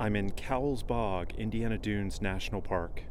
I'm in Cowles Bog, Indiana Dunes National Park.